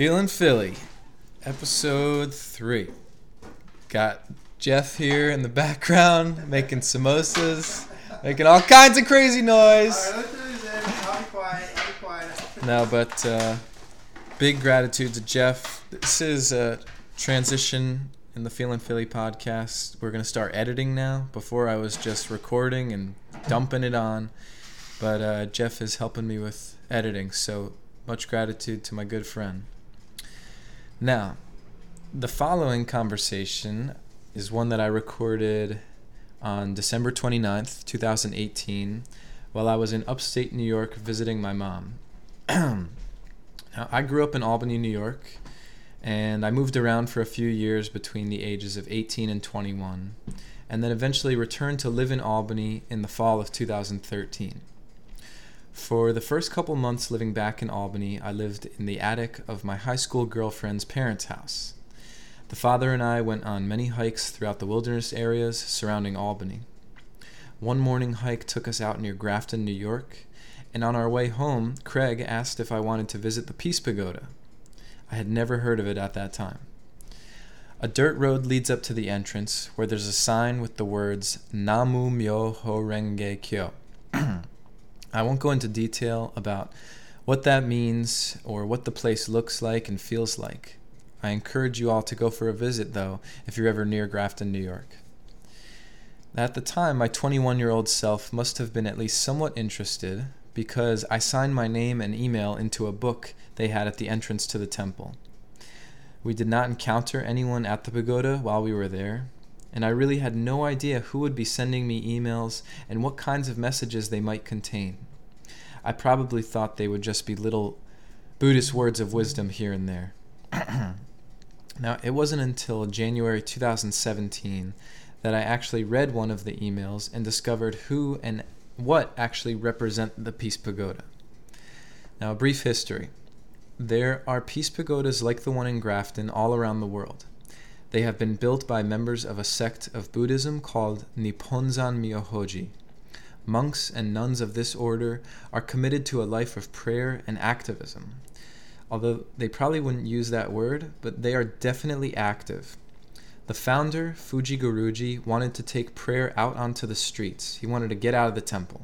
Feeling Philly, episode three. Got Jeff here in the background making samosas, making all kinds of crazy noise. Alright, let's do this then. I'll be quiet. I'll be quiet. No, but uh, big gratitude to Jeff. This is a transition in the Feeling Philly podcast. We're gonna start editing now. Before I was just recording and dumping it on, but uh, Jeff is helping me with editing. So much gratitude to my good friend. Now, the following conversation is one that I recorded on December 29th, 2018, while I was in upstate New York visiting my mom. now, I grew up in Albany, New York, and I moved around for a few years between the ages of 18 and 21, and then eventually returned to live in Albany in the fall of 2013. For the first couple months living back in Albany, I lived in the attic of my high school girlfriend's parents' house. The father and I went on many hikes throughout the wilderness areas surrounding Albany. One morning hike took us out near Grafton, New York, and on our way home, Craig asked if I wanted to visit the Peace Pagoda. I had never heard of it at that time. A dirt road leads up to the entrance, where there's a sign with the words Namu Myo Ho Renge Kyo. I won't go into detail about what that means or what the place looks like and feels like. I encourage you all to go for a visit, though, if you're ever near Grafton, New York. At the time, my 21 year old self must have been at least somewhat interested because I signed my name and email into a book they had at the entrance to the temple. We did not encounter anyone at the pagoda while we were there, and I really had no idea who would be sending me emails and what kinds of messages they might contain. I probably thought they would just be little Buddhist words of wisdom here and there. now, it wasn't until January 2017 that I actually read one of the emails and discovered who and what actually represent the Peace Pagoda. Now, a brief history. There are peace pagodas like the one in Grafton all around the world. They have been built by members of a sect of Buddhism called Nipponzan Myohoji. Monks and nuns of this order are committed to a life of prayer and activism. Although they probably wouldn't use that word, but they are definitely active. The founder, Fujii Guruji, wanted to take prayer out onto the streets. He wanted to get out of the temple.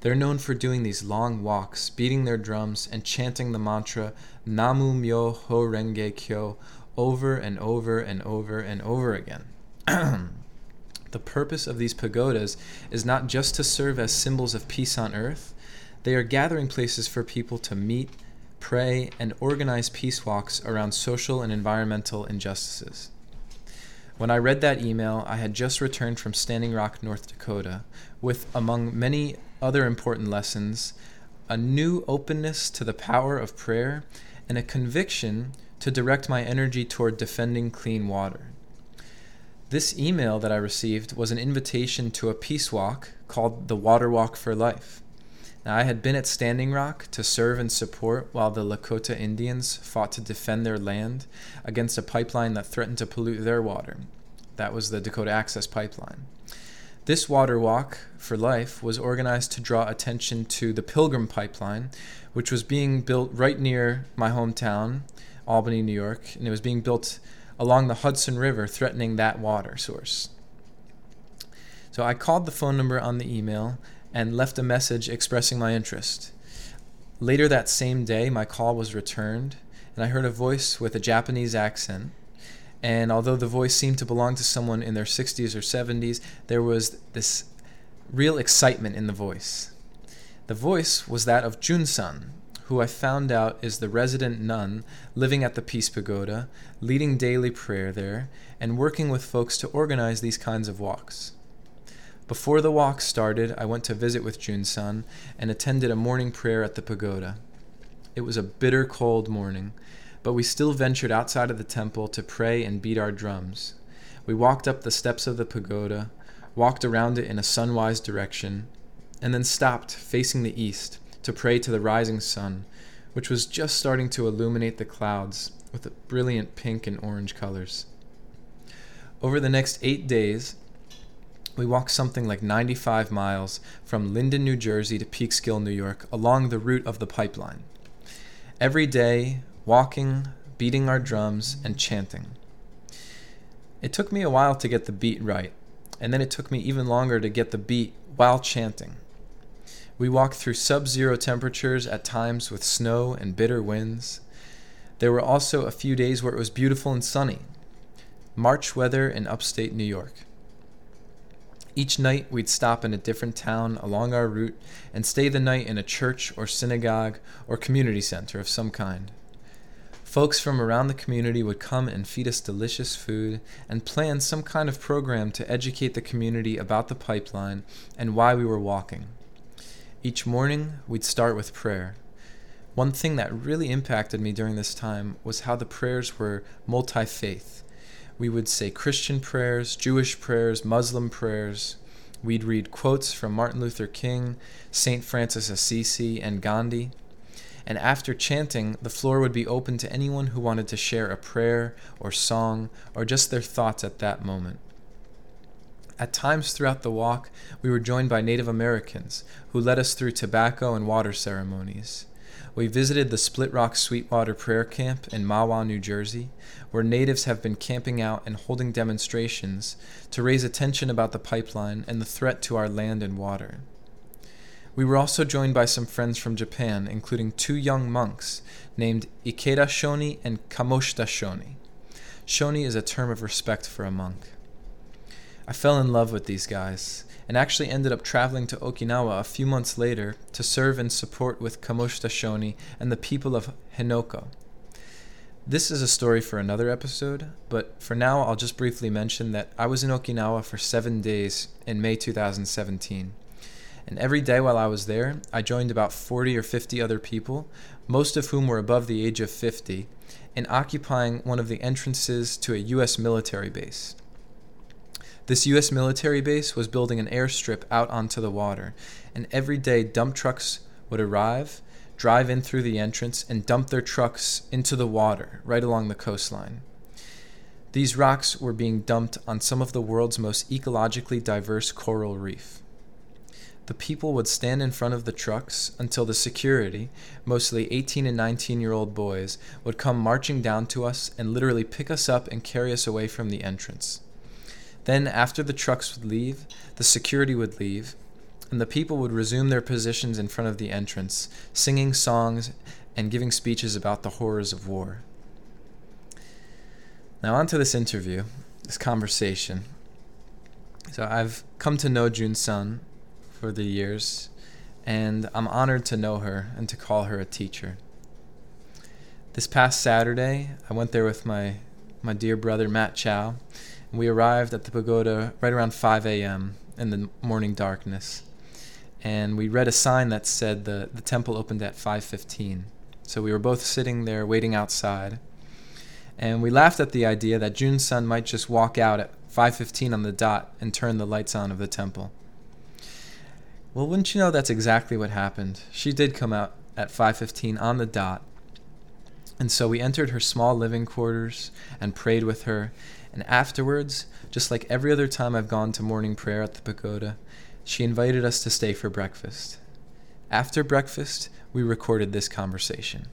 They're known for doing these long walks, beating their drums, and chanting the mantra Namu Myo Ho Renge Kyo over and over and over and over again. the purpose of these pagodas is not just to serve as symbols of peace on earth, they are gathering places for people to meet, pray, and organize peace walks around social and environmental injustices. When I read that email, I had just returned from Standing Rock, North Dakota, with, among many other important lessons, a new openness to the power of prayer and a conviction to direct my energy toward defending clean water. This email that I received was an invitation to a peace walk called the Water Walk for Life. Now, I had been at Standing Rock to serve and support while the Lakota Indians fought to defend their land against a pipeline that threatened to pollute their water. That was the Dakota Access Pipeline. This water walk for life was organized to draw attention to the Pilgrim Pipeline, which was being built right near my hometown, Albany, New York, and it was being built along the Hudson River, threatening that water source. So I called the phone number on the email and left a message expressing my interest. Later that same day, my call was returned, and I heard a voice with a Japanese accent. And although the voice seemed to belong to someone in their 60s or 70s, there was this real excitement in the voice. The voice was that of Junsan, who I found out is the resident nun living at the Peace Pagoda, leading daily prayer there, and working with folks to organize these kinds of walks. Before the walk started, I went to visit with Junsan and attended a morning prayer at the pagoda. It was a bitter cold morning, but we still ventured outside of the temple to pray and beat our drums. We walked up the steps of the pagoda, walked around it in a sunwise direction, and then stopped facing the east to pray to the rising sun, which was just starting to illuminate the clouds with brilliant pink and orange colors. Over the next eight days, we walked something like 95 miles from Linden, New Jersey to Peekskill, New York, along the route of the pipeline. Every day, walking, beating our drums, and chanting. It took me a while to get the beat right, and then it took me even longer to get the beat while chanting. We walked through sub zero temperatures at times with snow and bitter winds. There were also a few days where it was beautiful and sunny. March weather in upstate New York. Each night we'd stop in a different town along our route and stay the night in a church or synagogue or community center of some kind. Folks from around the community would come and feed us delicious food and plan some kind of program to educate the community about the pipeline and why we were walking. Each morning, we'd start with prayer. One thing that really impacted me during this time was how the prayers were multi faith. We would say Christian prayers, Jewish prayers, Muslim prayers. We'd read quotes from Martin Luther King, St. Francis Assisi, and Gandhi and after chanting, the floor would be open to anyone who wanted to share a prayer or song or just their thoughts at that moment. At times throughout the walk, we were joined by Native Americans who led us through tobacco and water ceremonies. We visited the Split Rock Sweetwater Prayer Camp in Mahwah, New Jersey, where natives have been camping out and holding demonstrations to raise attention about the pipeline and the threat to our land and water. We were also joined by some friends from Japan, including two young monks named Ikeda Shoni and Kamoshita Shoni. Shoni is a term of respect for a monk. I fell in love with these guys and actually ended up traveling to Okinawa a few months later to serve and support with Kamoshita Shoni and the people of Henoko. This is a story for another episode, but for now I'll just briefly mention that I was in Okinawa for seven days in May 2017. And every day while I was there, I joined about 40 or 50 other people, most of whom were above the age of 50, in occupying one of the entrances to a U.S. military base. This U.S. military base was building an airstrip out onto the water, and every day dump trucks would arrive, drive in through the entrance, and dump their trucks into the water right along the coastline. These rocks were being dumped on some of the world's most ecologically diverse coral reef. The people would stand in front of the trucks until the security, mostly 18 and 19 year old boys, would come marching down to us and literally pick us up and carry us away from the entrance. Then, after the trucks would leave, the security would leave, and the people would resume their positions in front of the entrance, singing songs and giving speeches about the horrors of war. Now, on to this interview, this conversation. So, I've come to know Junsan for the years, and I'm honored to know her and to call her a teacher. This past Saturday, I went there with my, my dear brother Matt Chow, we arrived at the pagoda right around 5 a.m. in the morning darkness. And we read a sign that said the, the temple opened at 5:15. So we were both sitting there waiting outside. And we laughed at the idea that Junsan might just walk out at 5:15 on the dot and turn the lights on of the temple. Well, wouldn't you know that's exactly what happened? She did come out at 5:15 on the dot. And so we entered her small living quarters and prayed with her. And afterwards, just like every other time I've gone to morning prayer at the pagoda, she invited us to stay for breakfast. After breakfast, we recorded this conversation.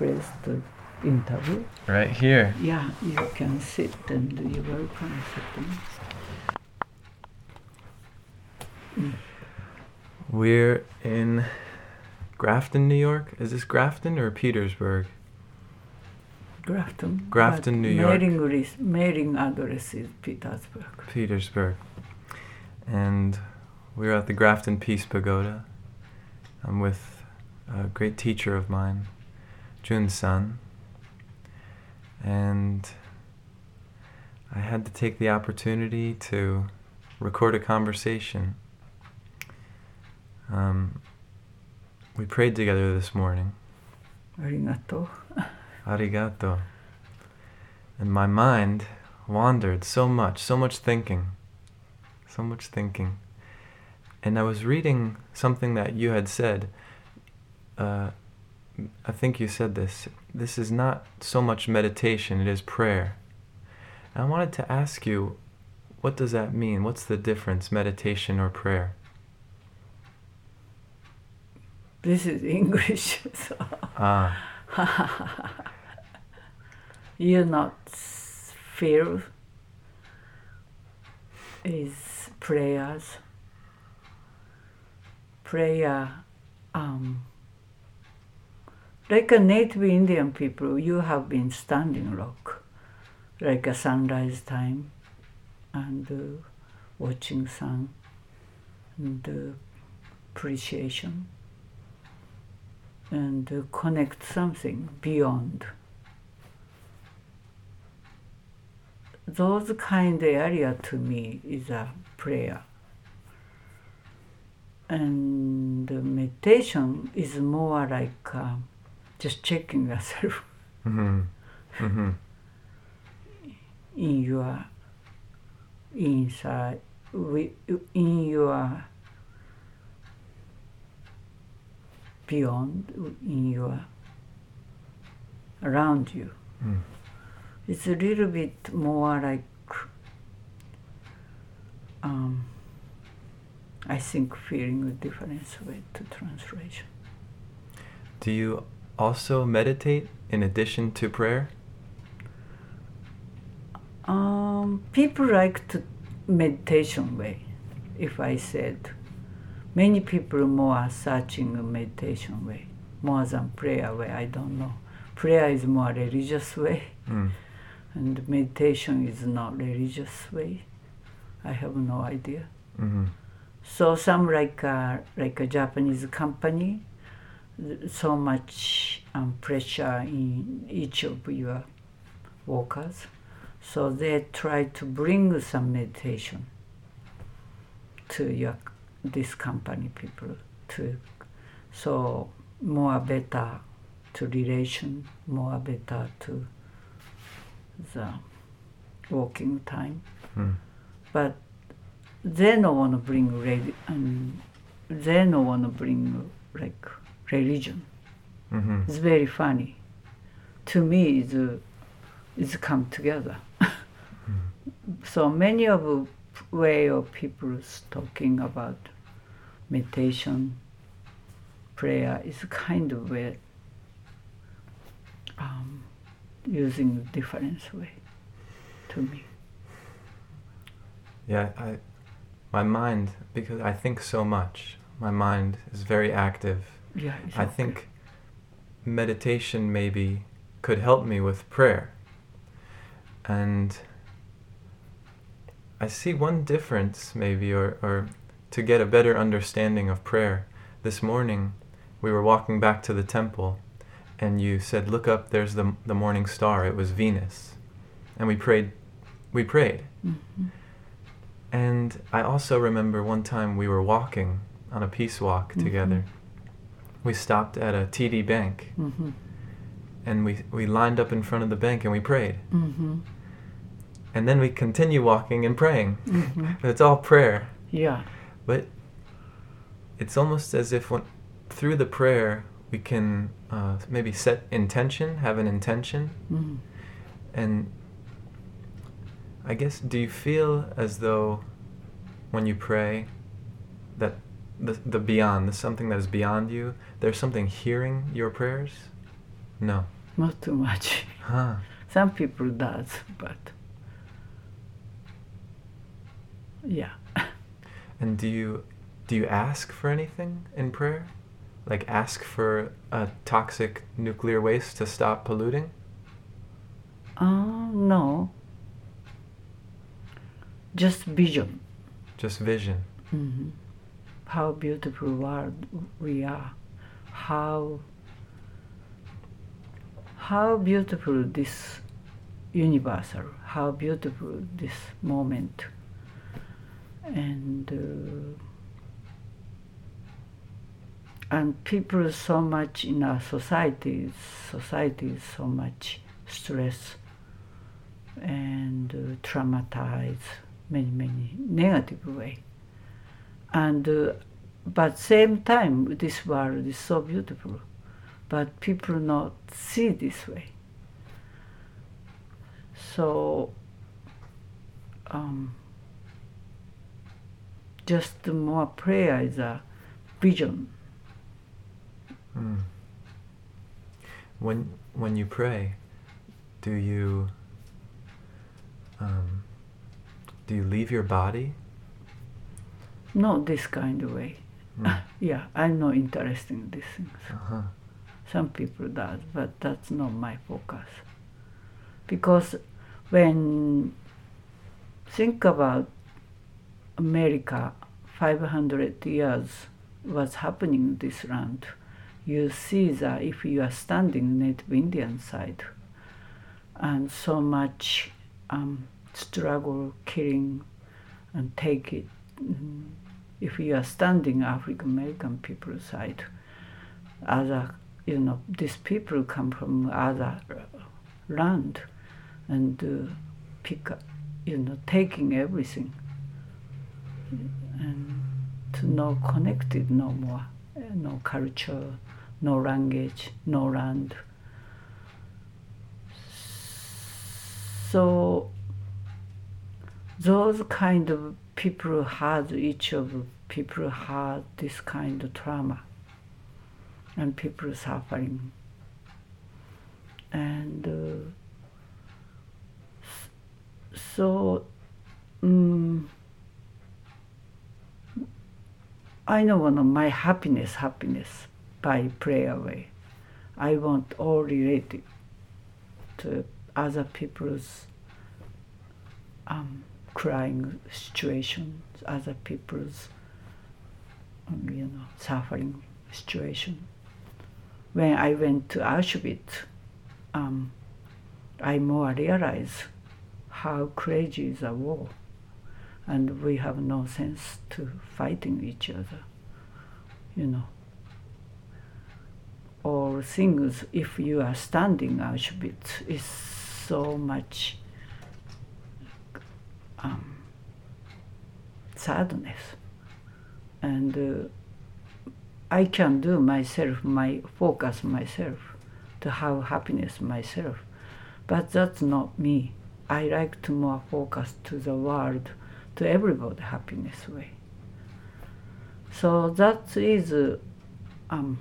Is a good place to interview. Right here. Yeah, you can sit and you're welcome sitting. We're in Grafton, New York. Is this Grafton or Petersburg? Grafton. Grafton, but New York. Mailing, list, mailing address is Petersburg. Petersburg. And we're at the Grafton Peace Pagoda. I'm with a great teacher of mine, Junsan, and I had to take the opportunity to record a conversation. Um, we prayed together this morning. Arigato. Arigato. And my mind wandered so much, so much thinking, so much thinking. And I was reading something that you had said. Uh, I think you said this. This is not so much meditation, it is prayer. And I wanted to ask you, what does that mean? What's the difference, meditation or prayer? This is English. So Ah, you not feel is prayers. Prayer, um, like a Native Indian people, you have been standing rock, like a sunrise time, and uh, watching sun, and uh, appreciation, and uh, connect something beyond. those kind of area to me is a prayer. And meditation is more like uh, just checking yourself mm-hmm. Mm-hmm. in your inside, in your beyond, in your around you. Mm. It's a little bit more like, um, I think, feeling a difference with the translation. Do you also meditate in addition to prayer? Um, people like to meditation way. If I said, many people more are searching a meditation way more than prayer way. I don't know. Prayer is more religious way, Mm. and meditation is not religious way. I have no idea. Mm-hmm. So some like a, like a Japanese company, so much um, pressure in each of your workers. So they try to bring some meditation to your this company people to so more better to relation, more better to the working time Mm. but they don't want to bring reli- um, they don't want to bring like religion. Mm-hmm. It's very funny. To me, it's, it's come together. so many of the way of people talking about meditation, prayer is kind of way um, using different way to me. Yeah, I, my mind, because I think so much, my mind is very active. Yeah, I think meditation maybe could help me with prayer. And I see one difference, maybe, or, or to get a better understanding of prayer. This morning, we were walking back to the temple, and you said, "Look up, there's the the morning star." It was Venus, and we prayed. We prayed, Mhm. and I also remember one time we were walking on a peace walk Mhm. together. We stopped at a TD bank, Mhm. and we we lined up in front of the bank and we prayed, Mhm. and then we continue walking and praying. Mhm. It's all prayer. Yeah. But it's almost as if when, through the prayer we can uh, maybe set intention, have an intention, Mhm. and I guess do you feel as though when you pray that the the beyond, the something that is beyond you, there's something hearing your prayers? No. Not too much. Huh. Some people does, but yeah. And do you do you ask for anything in prayer? Like ask for a toxic nuclear waste to stop polluting? Uh, no. Just vision. Just vision. hmm How beautiful world we are. How how beautiful this universal. How beautiful this moment. And uh, and people so much in our society, society is so much stress and uh, traumatized many many negative way and uh, but same time this world is so beautiful but people not see this way so um, just more prayer is a vision Mm. When when you pray, do you um, do you leave your body? Not this kind of way Mm. yeah i'm not interested in these things Uh-huh. Some people does, but that's not my focus. Because when think about America, 500 years what's happening in this land, you see that if you are standing Native Indian side, and so much um, struggle, killing, and take it. If you are standing African American people side, other you know these people come from other uh, land and uh, pick up you know taking everything and to no connected no more uh, no culture no language no land. So those kind of people had each of people had this kind of trauma and people suffering. And uh, so um, I one of my happiness, happiness by prayer way. I want all related to other people's um, crying situations, other people's um, you know suffering situation when I went to Auschwitz, um, I more realized how crazy is a war, and we have no sense to fighting each other, you know. Or things, if you are standing Auschwitz, is so much um, sadness, and. Uh, I can do myself, my focus myself, to have happiness myself. But that's not me. I like to more focus to the world, to everybody happiness way. So that is uh, um,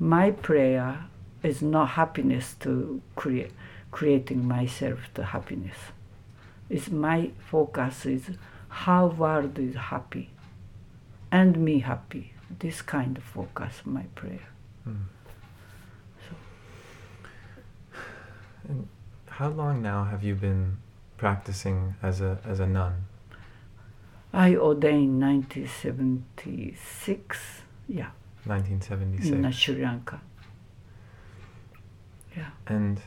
my prayer is not happiness to create creating myself to happiness. It's my focus is how world is happy and me happy this kind of focus my prayer Mm. And how long now have you been practicing as a as a nun? I ordained 1976. Yeah, in 1976. Sri Lanka. Yeah. And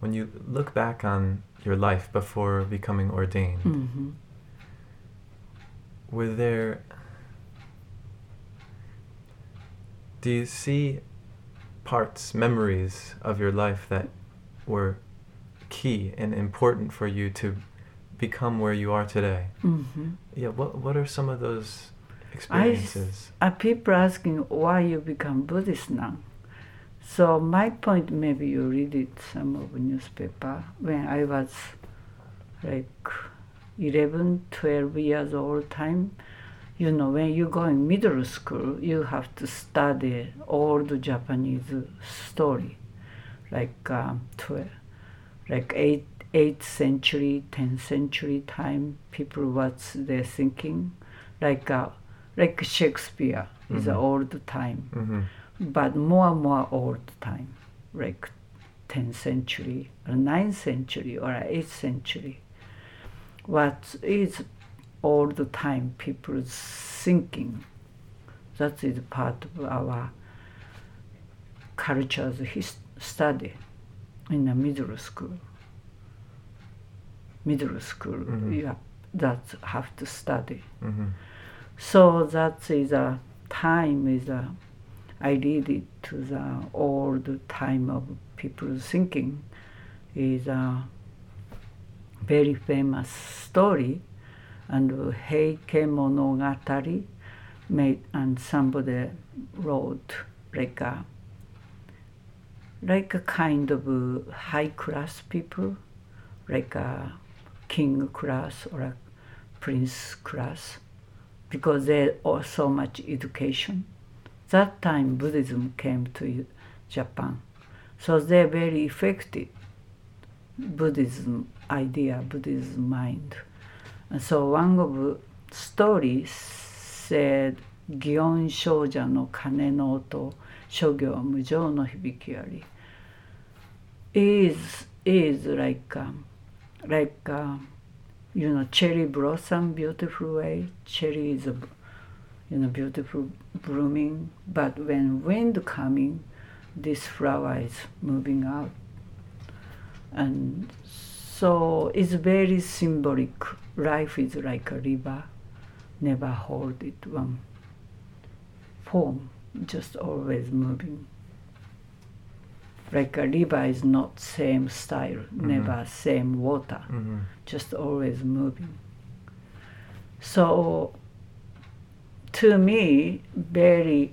when you look back on your life before becoming ordained, hmm were there do you see parts memories of your life that were key and important for you to become where you are today? Hmm yeah what what are some of those experiences? Are people asking why you become Buddhist now? So my point, maybe you read it some of the newspaper. When I was like 11, 12 years old time, you know, when you go in middle school, you have to study old Japanese story, like um, 12, like 8, 8th century, 10th century time, people what's they thinking, like uh, like Shakespeare is Mhm. an old time hmm but more and more old time, like 10th century or 9th century or 8th century. What is all the time people's thinking? That is part of our culture's his study in the middle school. Middle school, Mhm. you that have to study. hmm So that is a time is a I read it to the old time of people thinking is a very famous story and uh, Heike Monogatari made and somebody wrote like a like a kind of uh, high class people like a king class or a prince class because they are so much education. That time Buddhism came to Japan, so they very effective Buddhism idea, Buddhism mind. And so one of the stories said, 祇園少女の鐘の音、諸行無常の響きあり。is is like um, like uh, you know cherry blossom beautiful way cherry is a, you know beautiful blooming but when wind coming this flower is moving out. And so it's very symbolic. Life is like a river never hold it one form just always moving. Like a river is not same style never same water hmm just always moving. So, to me, very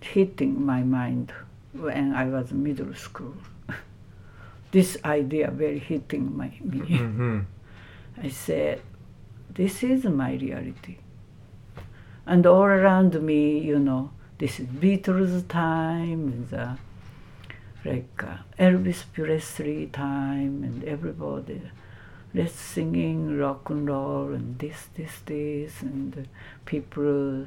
hitting my mind when I was middle school. this idea very hitting my me. hmm I said, this is my reality. And all around me, you know, this is Beatles time, the, like uh, Elvis Presley time, and everybody, let's singing rock and roll, and this, this, this, and people,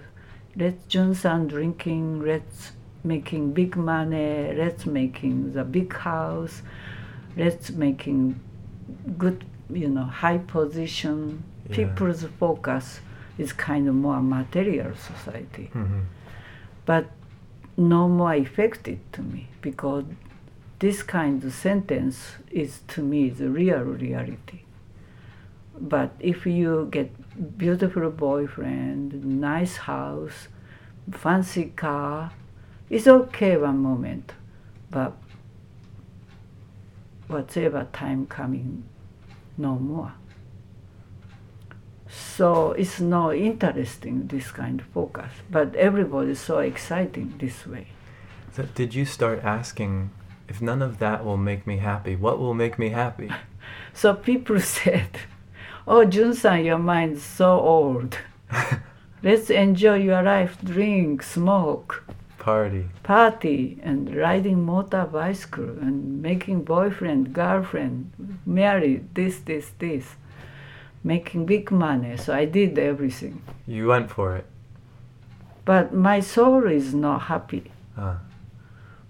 let's Junsan drinking, let's making big money, let's making the big house, let's making good, you know, high position. Yeah. People's focus is kind of more material society, hmm but no more effective to me because this kind of sentence is to me the real reality. But if you get beautiful boyfriend, nice house, fancy car, it's okay one moment, but whatever time coming, no more. So it's not interesting this kind of focus, but everybody is so exciting this way. So did you start asking if none of that will make me happy what will make me happy So people said, "Oh, Junsan, your mind's so old. Let's enjoy your life, drink, smoke, party party, and riding motor bicycle, and making boyfriend, girlfriend, marry, this, this, this, making big money." So I did everything, you went for it but my soul is not happy. uh,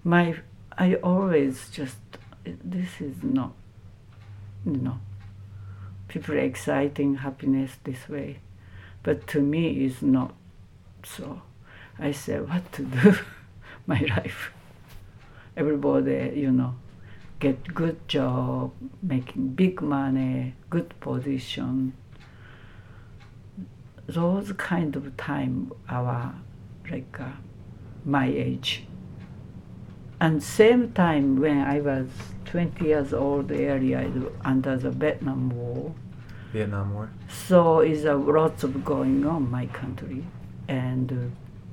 My, I always just this is not, you know, people exciting happiness this way, but to me it's not so. I said, what to do, my life. Everybody, you know, get good job, making big money, good position. Those kind of time, our like uh, my age. And same time when I was 20 years old area under the Vietnam War. Vietnam War. So is a lots of going on my country, and uh,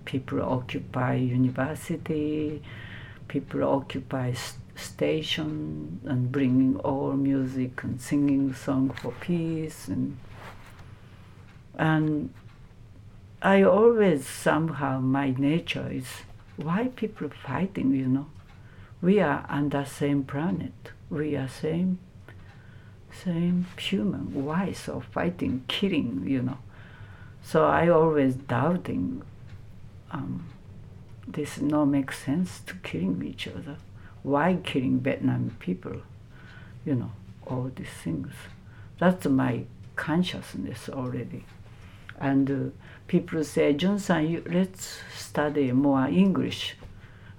people occupy university, people occupy s- station and bringing all music and singing song for peace and and I always somehow my nature is why people fighting, you know. We are on the same planet. We are same same human. Why so fighting, killing, you know? So I always doubting. Um, this no make sense to killing each other. Why killing Vietnam people? You know all these things. That's my consciousness already. And uh, people say, Junsan, you, let's study more English.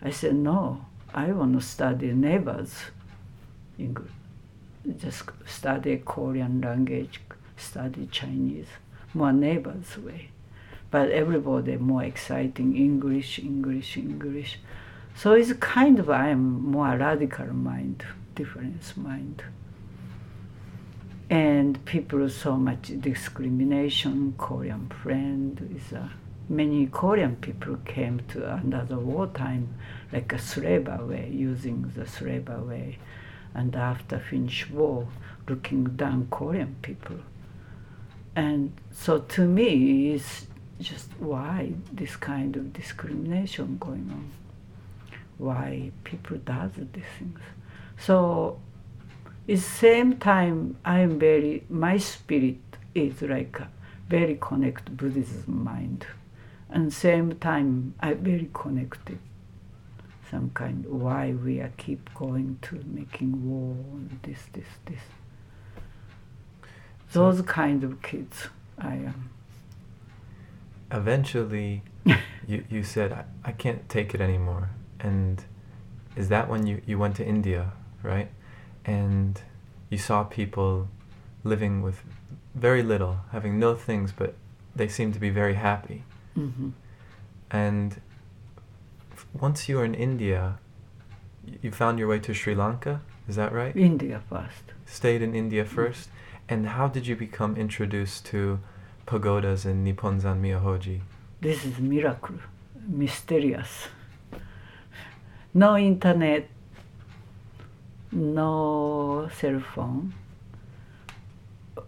I said, no, I want to study neighbors English. Just study Korean language, study Chinese, more neighbors way. But everybody more exciting English, English, English. So it's kind of I'm more radical mind, difference mind and people so much discrimination. Korean friend is uh, many Korean people came to another wartime like a slavery using the slavery, and after Finnish war, looking down Korean people. And so to me, it's just why this kind of discrimination going on, why people does these things. So at same time i'm very my spirit is like a very connected buddhism mind and same time i very connected some kind why we are keep going to making war and this this this those kind of kids i am Eventually, you, you said, I, I can't take it anymore. And is that when you, you went to India, right? And you saw people living with very little, having no things, but they seemed to be very happy. hmm And once you were in India, you found your way to Sri Lanka, is that right? india first Stayed in India first. And how did you become introduced to pagodas in Nipponzan Myohoji? this is miracle mysterious no internet no cell phone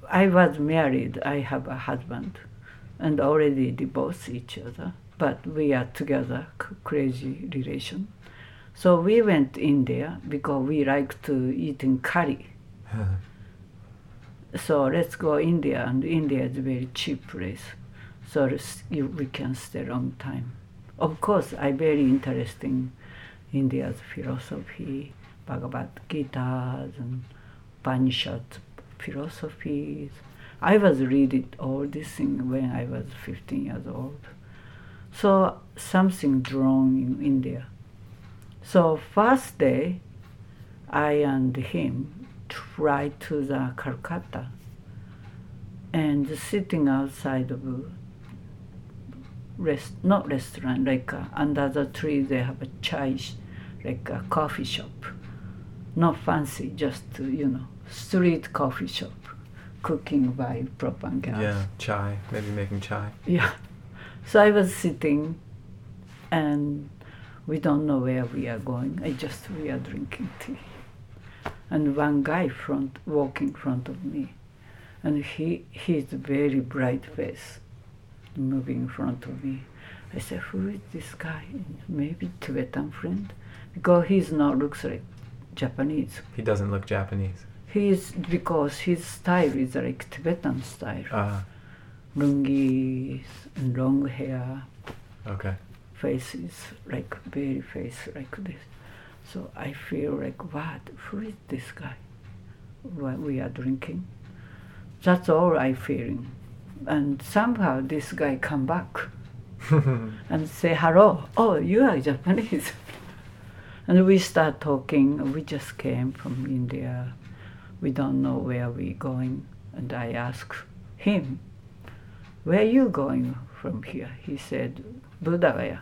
i was married i have a husband and already divorced each other but we are together c- crazy relation so we went india because we like to eating curry so let's go India, and India is a very cheap place, so you, we can stay long time. Of course, I very interested in India's philosophy, Bhagavad Gita and Upanishad philosophies. I was reading all these things when I was 15 years old. So something drawn in India. So first day, I and him try to the Calcutta and sitting outside of a rest not restaurant like uh, under the tree they have a chai like a coffee shop not fancy just uh, you know street coffee shop cooking by propane gas Yeah, chai, maybe making chai. yeah. So I was sitting and we don't know where we are going. I just we are drinking tea. And one guy front walking in front of me. And he he's very bright face moving in front of me. I said, Who is this guy? Maybe Tibetan friend? Because he's not looks like Japanese. He doesn't look Japanese. He is because his style is like Tibetan style. Uh, Lungi and long hair, okay. Faces like very face like this. So I feel like, what? Who is this guy? When we are drinking. That's all I feeling. And somehow this guy come back and say hello. Oh, you are Japanese. and we start talking. We just came from India. We don't know where we going. And I ask him, where are you going from here? He said, Buddhagaya.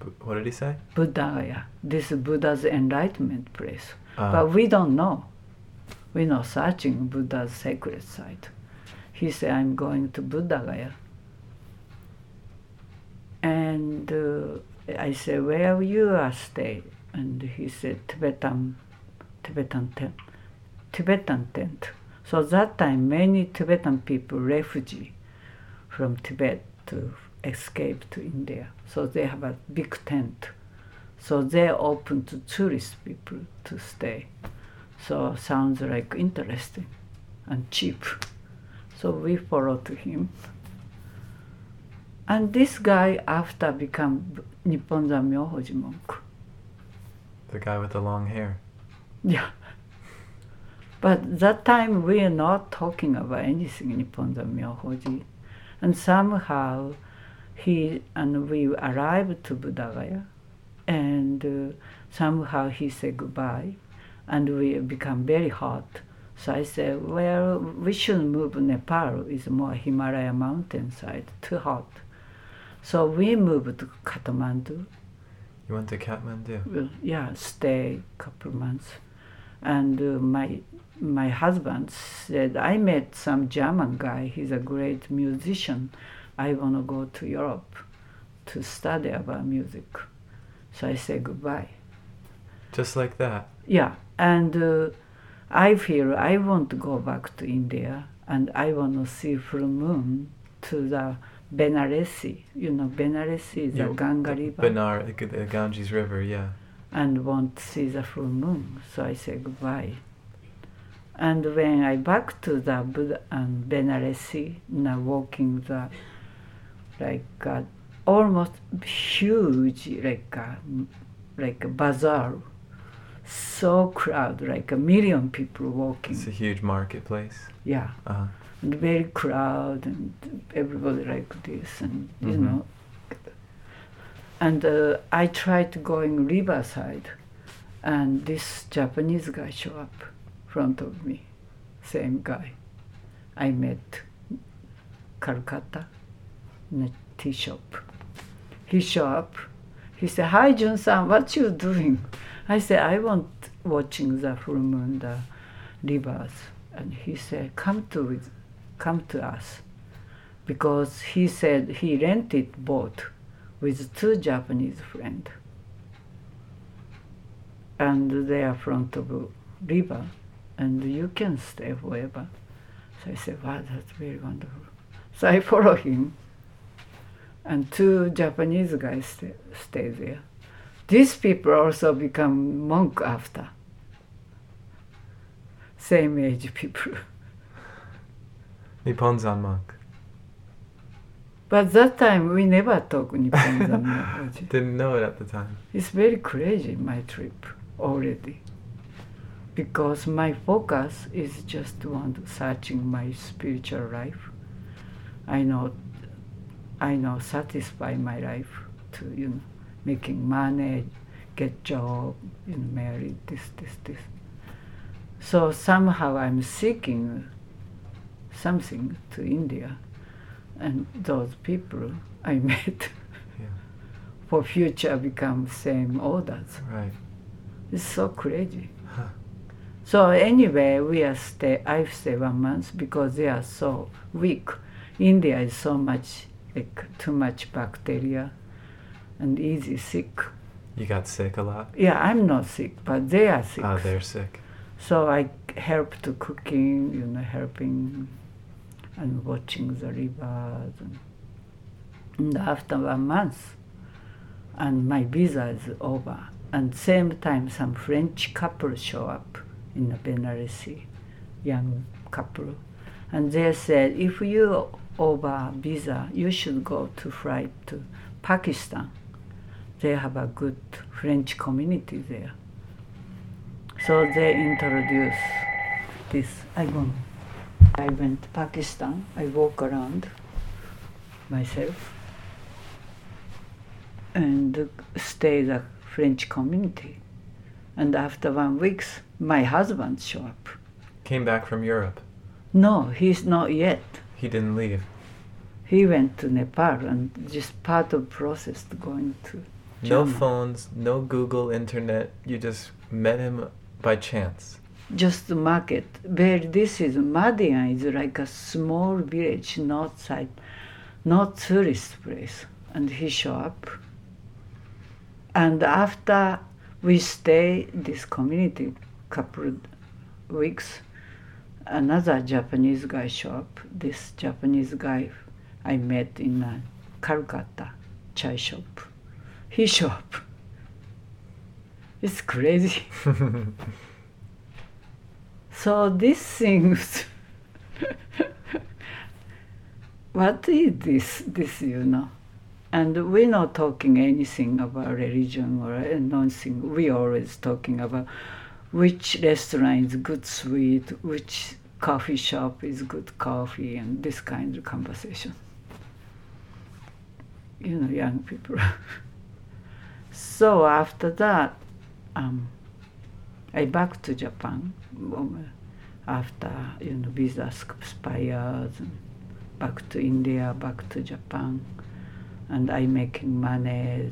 Bu- what did he say? Buddhagaya. This is Buddha's enlightenment place. Uh, But we don't know. We're not searching Buddha's sacred site. He said, I'm going to Buddhagaya. And uh, I said, where are you are stay? And he said, Tibetan, Tibetan tent. Tibetan tent. So that time, many Tibetan people, refugee from Tibet to escape to India. So they have a big tent. So they're open to tourist people to stay. So sounds like interesting and cheap. So we follow to him. And this guy after become Nipponzan Myohoji monk. the guy with the long hair. Yeah. But that time we are not talking about anything Nipponzan Myohoji. And somehow he and we arrived to Buddhagaya and uh, somehow he said goodbye and we become very hot. So I said, well, we should move Nepal. It's more Himalaya mountainside, too hot. So we moved to Kathmandu. You went to Kathmandu. Well, yeah, stay a couple months. And uh, my my husband said, I met some German guy. He's a great musician. I want to go to Europe to study about music. So I said goodbye. Just like that. Yeah, and uh, I feel I want to go back to India and I want to see full moon to the Benaresi. You know, Benaresi is the You- Ganga River. Benar, the the Ganges River, yeah. and want to see the full moon. So I say goodbye. And when I back to the Buddha and Benaresi, now walking the like uh, almost huge like a, like a bazaar, so crowd like a million people walking. It's a huge marketplace. Yeah, Uh, and very crowd and everybody like this and you Mhm. know and uh, i tried going riverside and this japanese guy show up front of me. Same guy. I met calcutta in a tea shop. He show up. He said hi jun-san what you doing? I said i want watching the full moon the rivers and he said come to with come to us. Because he said he rented boat with two Japanese friends and they are front of river and you can stay forever. So I said, wow, that's very wonderful. So I follow him and two Japanese guys stay, stay there. These people also become monk after. Same age people. Nipponzan monk. But that time we never talk Nipponzan Myohoji. Didn't know it at the time. It's very crazy my trip already. Because my focus is just on searching my spiritual life. I know I know satisfy my life to you know making money, get job, you know, marry, this, this, this. So somehow I'm seeking something to India and those people I met Yeah. for future become same orders. Right. It's so crazy. So anyway, we are stay. I stay one month because they are so weak. India is so much like too much bacteria, and easy sick. You got sick a lot? Yeah, I'm not sick, but they are sick. Ah, they're sick. So I help to cooking, you know, helping and watching the rivers. And, and after one month, and my visa is over. And same time, some French couple show up in Benares, young couple, and they said, if you over visa, you should go to flight to Pakistan. They have a good French community there. So they introduce this. I go. I went to Pakistan. I walk around myself and stay the French community. And after one weeks, my husband show up. Came back from Europe. No, he's not yet. He didn't leave. He went to Nepal and just part of process to going to. No phones, no Google, internet. You just met him by chance. Just the market. Where this is Madian is like a small village, north side, not tourist place. And he show up. And after we stay this community couple weeks, another Japanese guy show up. This Japanese guy I met in a Calcutta chai shop. He show up. It's crazy. So these things, what is this? This you know, and we're not talking anything about religion or uh, anything. We always talking about which restaurant is good sweet, which coffee shop is good coffee, and this kind of conversation. You know, young people. so after that, um, I back to Japan um, after you know visa expires. Back to India, back to Japan, and I making money.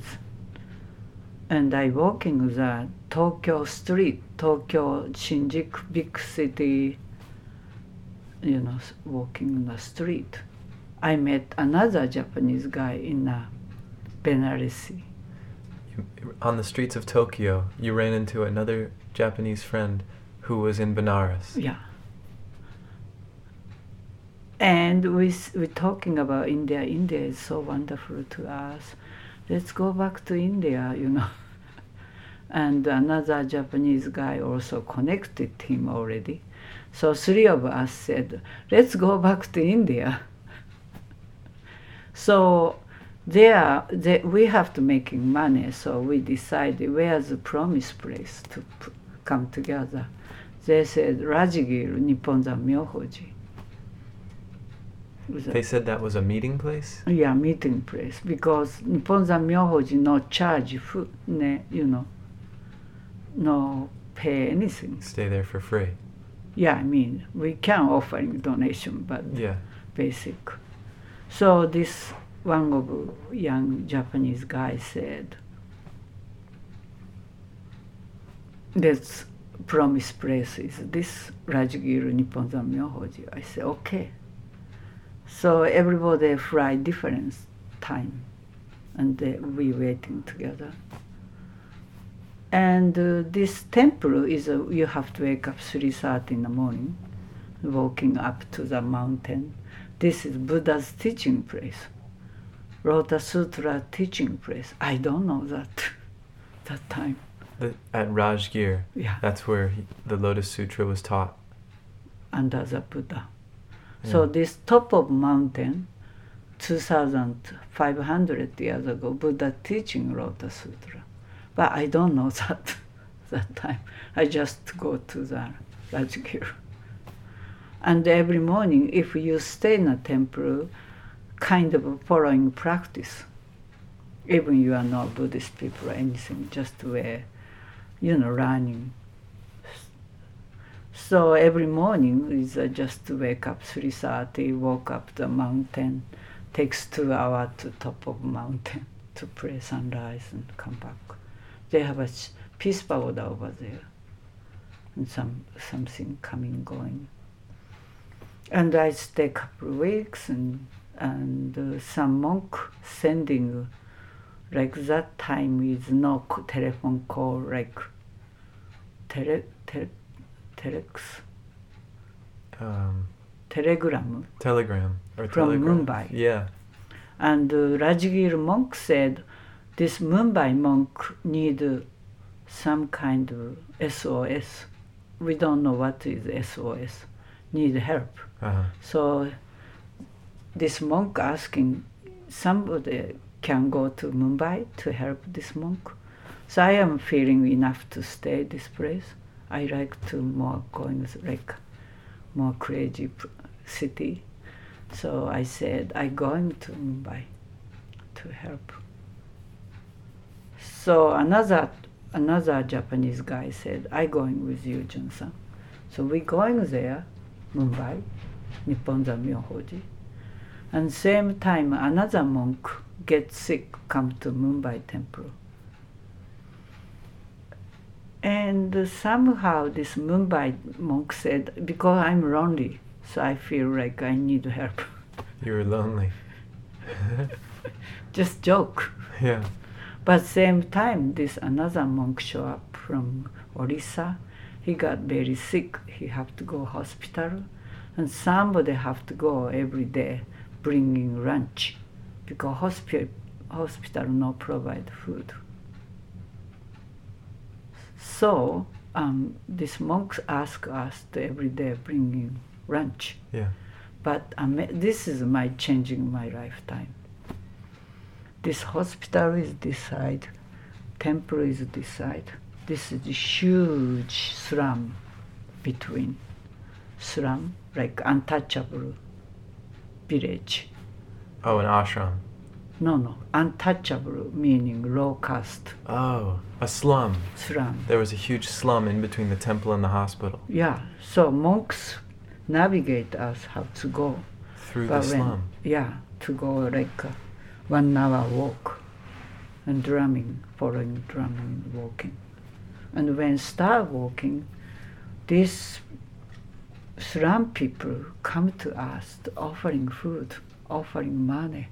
And I working the Tokyo street, Tokyo Shinjuku big city. You know, walking in the street. I met another Japanese guy in uh. On the streets of Tokyo, you ran into another Japanese friend who was in Benares. Yeah. And we we're talking about India. India is so wonderful to us. Let's go back to India, you know. and another Japanese guy also connected him already. So three of us said, let's go back to India. so there, they, we have to making money. So we decided where's the promise place to p- come together. They said Rajgir, Nipponzan Myohoji. It was a- They said that was a meeting place? yeah, meeting place because Nipponzan Myohoji no charge food, ne, you know, no pay anything. Stay there for free. Yeah, I mean we can offering donation, but Yeah. basic. So this one of young Japanese guy said, "Let's promise place is this Rajgir Nipponzan Myohoji." I said, "Okay." So everybody fly different time, and they, we waiting together. And uh, this temple is uh, you have to wake up three thirty in the morning, walking up to the mountain. This is Buddha's teaching place, Lotus Sutra teaching place. I don't know that that time. The, at Rajgir, Yeah, that's where he, the Lotus Sutra was taught. under the Buddha. So Yeah. this top of mountain, 2,500 years ago, Buddha teaching Lotus Sutra. But I don't know that that time. I just go to the Rajgir. And every morning, if you stay in a temple, kind of following practice, even you are not Buddhist people or anything, just wear, you know, running. So every morning is uh, just to wake up 3.30, walk up the mountain, takes two hours to top of mountain to pray sunrise and come back. They have a peace pagoda over there and some something coming going. And I stay couple of weeks and and uh, some monk sending like that time is no telephone call like tele, tele, telex Um, telegram telegram From telegraph. Mumbai. Yeah. and uh, Rajgir monk said this Mumbai monk need some kind of SOS. We don't know what is SOS. Need help. Uh-huh. So this monk asking somebody can go to Mumbai to help this monk. So I am feeling enough to stay this place. I like to more going like more crazy city. So I said I going to Mumbai to help. So another another Japanese guy said, I going with you, Junsan. So we going there, Mumbai, Nipponzan Myohoji. And same time another monk get sick, come to Mumbai temple. And somehow this Mumbai monk said, because I'm lonely, so I feel like I need help. You're lonely. Just joke. Yeah. But same time, this another monk show up from Orissa. He got very sick. He have to go hospital, and somebody have to go every day bringing lunch, because hospital hospital no provide food. So um, these monks ask us to every day bringing lunch. Yeah. But um, this is my changing my lifetime. This hospital is this side, temple is this side. This is a huge slum between slum, like untouchable village. Oh, an ashram. No, no, untouchable meaning low caste Oh, a slum. slum. There was a huge slum in between the temple and the hospital. Yeah, so monks navigate us how to go. Through the But when- slum. Yeah, to go like uh, one hour walk and drumming, following drumming walking. And when start walking, these slum people come to us offering food, offering money,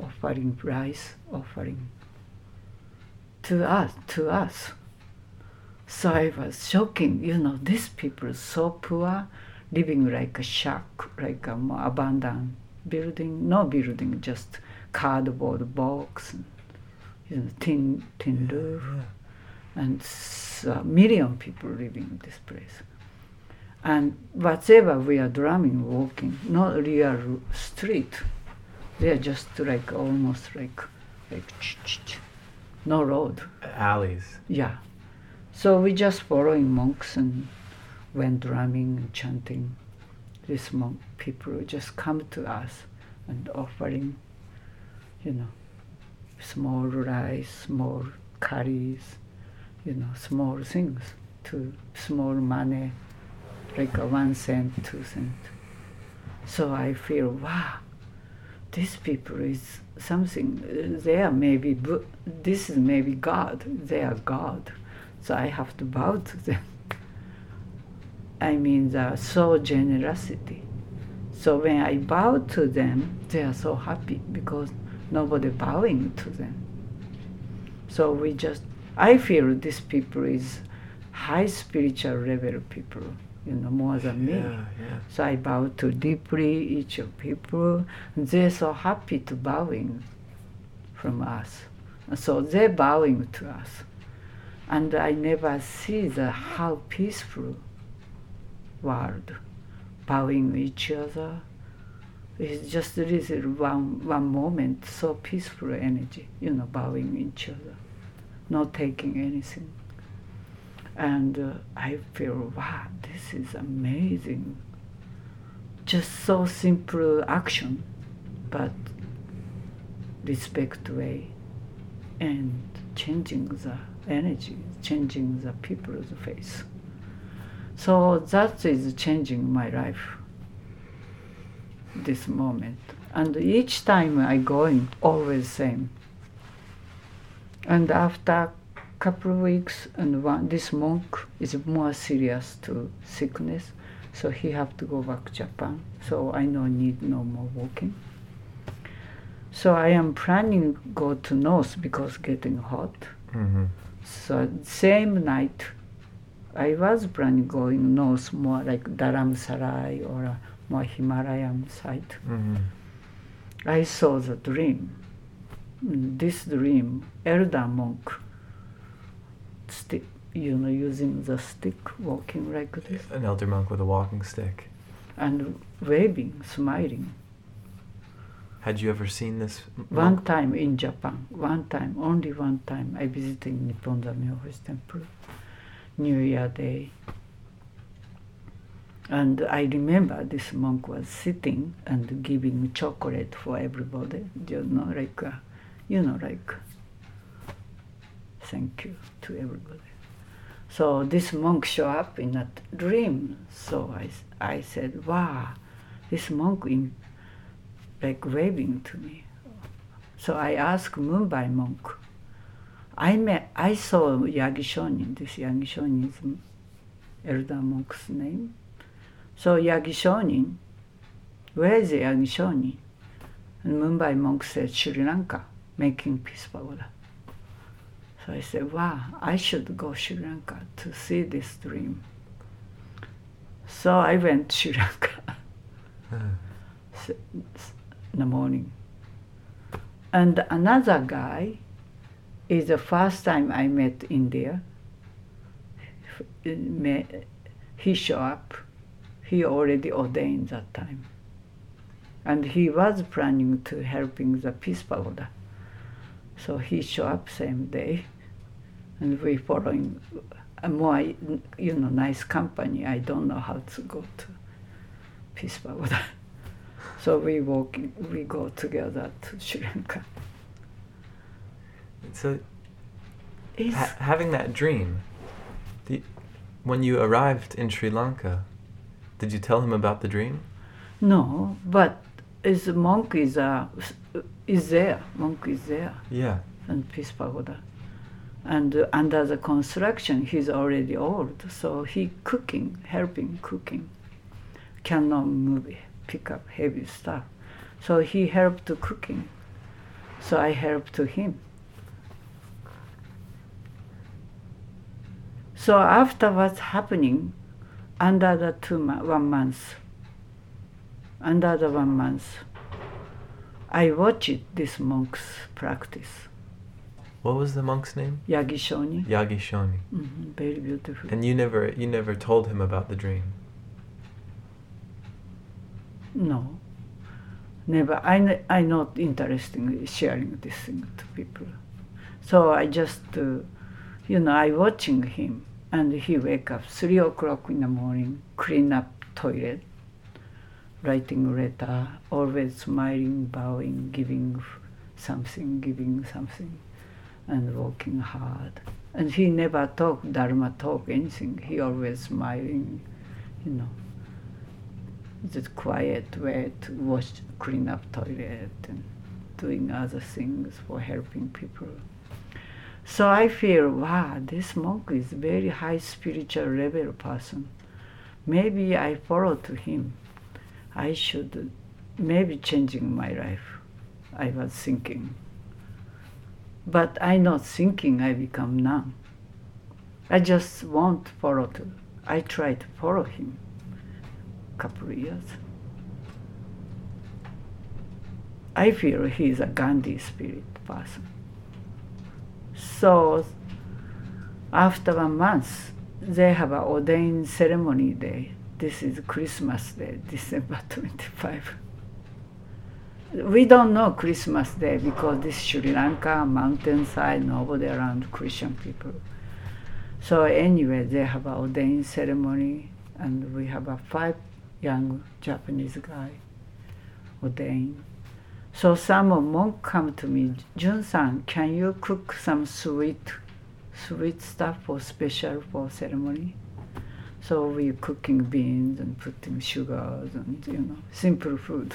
offering rice, offering to us, to us. So I was shocking, you know, these people so poor, living like a shack, like a abandoned building, no building, just cardboard box, you know, tin tin roof, and s- a million people living in this place. And whatever we are drumming, walking, not real street, they are just like almost like like no road. Alleys. Yeah. So we just following monks and when drumming and chanting. These monk people just come to us and offering, you know, small rice, small curries, you know, small things to small money, like one cent, two cent. So I feel, wow, these people is something, they are maybe, this is maybe God, they are God. So I have to bow to them. I mean, they are so generosity. So when I bow to them, they are so happy because nobody bowing to them. So we just, I feel these people is high spiritual level people, you know, more than me. Yeah, yeah. So I bow to deeply each of people. They're so happy to bowing from us. So they're bowing to us. And I never see the how peaceful world bowing each other. It's just this one, one moment, so peaceful energy, you know, bowing each other, not taking anything. And uh, I feel, wow, this is amazing. Just so simple action, but respect way and changing the energy, changing the people's face. So that is changing my life. This moment, and each time I going, always same. And after a couple of weeks, and one, this monk is more serious to sickness, so he have to go back Japan. So I no need no more walking. So I am planning go to north because getting hot. Mm-hmm. So same night, I was planning going north more like Dharamsarai or more Himalayan site. Mm-hmm. I saw the dream. This dream, elder monk, stick, you know, using the stick, walking like this, An elder monk with a walking stick. and waving, smiling. Had you ever seen this m- One time in Japan, one time, only one time, I visited Nippon Myohoji temple. New Year Day. And I remember this monk was sitting and giving chocolate for everybody. You know, like, uh, you know, like, thank you to everybody. So this monk show up in a dream. So I, I said, wow, this monk in, like waving to me. So I asked Mumbai monk. I met, I saw Yagi Shonin. This Yagi Shonin is elder monk's name. So Yagi Shonin, where is Yagi Shonin? And Mumbai monk said Sri Lanka, making peace pagoda. So I said, wow, I should go Sri Lanka to see this dream. So I went to Sri Lanka hmm. in the morning. And another guy is the first time I met India. He showed up. He already ordained that time. And he was planning to helping the Peace Pagoda. So he showed up same day. And we following uh, a more, you know, nice company. I don't know how to go to Peace Pagoda. So we walk, we go together to Sri Lanka. So, ha- having that dream, the, when you arrived in Sri Lanka, did you tell him about the dream? no, but is monk is uh, is there. Monk is there Yeah. and Peace Pagoda. And uh, under the construction, he's already old, so he cooking, helping cooking, cannot move, pick up heavy stuff. So he helped to cooking. So I helped to him. So after what's happening, under the two one month, under the one month, I watched this monk's practice. What was the monk's name? Yagi Shonin. Yagi Shonin. hmm very beautiful. And you never you never told him about the dream. no, never. I I not interested in sharing this thing to people. So I just, uh, you know, I watching him, and he wake up three o'clock in the morning, clean up toilet, writing letter, always smiling, bowing, giving something, giving something, and working hard. And he never talk dharma talk anything. He always smiling, you know. Just quiet way to wash, clean up toilet and doing other things for helping people. So I feel, wow, this monk is very high spiritual level person. Maybe I follow to him. I should maybe changing my life. I was thinking. But I not thinking I become numb. I just want follow to. I try to follow him couple years. I feel he's a Gandhi spirit person. So after one month, they have an ordained ceremony day. This is Christmas Day, December 25. We don't know Christmas Day because this Sri Lanka mountainside, nobody around Christian people. So anyway, they have an ordained ceremony, and we have a five young Japanese guy ordained. So some monk come to me, Jun-san, can you cook some sweet, sweet stuff for special for ceremony? So we cooking beans and putting sugars and you know simple food.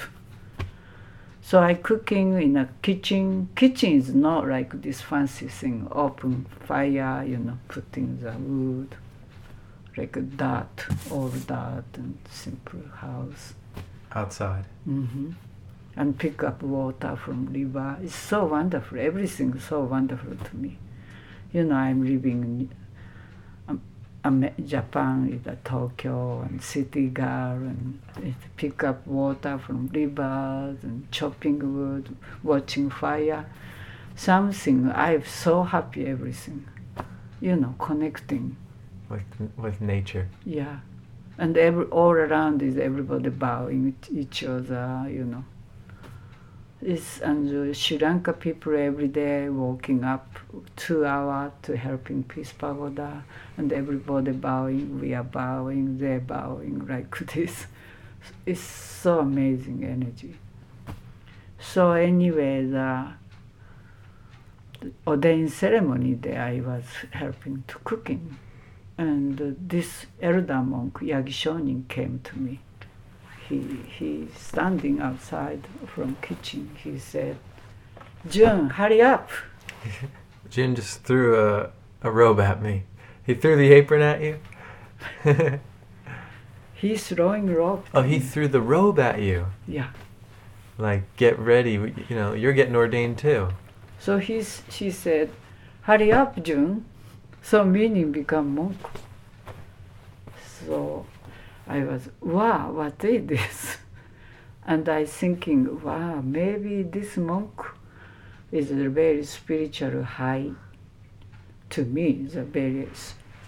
So I cooking in a kitchen. Kitchen is not like this fancy thing. Open fire, you know, putting the wood, like a dirt, all that, and simple house. Outside. hmm And pick up water from river. It's so wonderful. Everything is so wonderful to me. You know, I'm living in um, Japan, is a Tokyo, and city girl, and pick up water from rivers and chopping wood, watching fire. Something I'm so happy. Everything, you know, connecting. With with nature. Yeah, and every all around is everybody bowing each other, you know. It's, and Sri Lanka people every day walking up two hours to helping Peace Pagoda, and everybody bowing. We are bowing, they're bowing like this. It's so amazing energy. So anyway, the ordain ceremony there, I was helping to cooking, and this elder monk Yagi Shonin came to me. He he standing outside from kitchen. He said, "Jun, hurry up!" Jin just threw a, a robe at me. He threw the apron at you? He's throwing robe. oh, he me. threw the robe at you. yeah. Like, get ready. You know, you're getting ordained too. So he's, she said, hurry up, Jun. So meaning become monk. So I was, wow, what is this? And I thinking, wow, maybe this monk is a very spiritual high, to me, is a very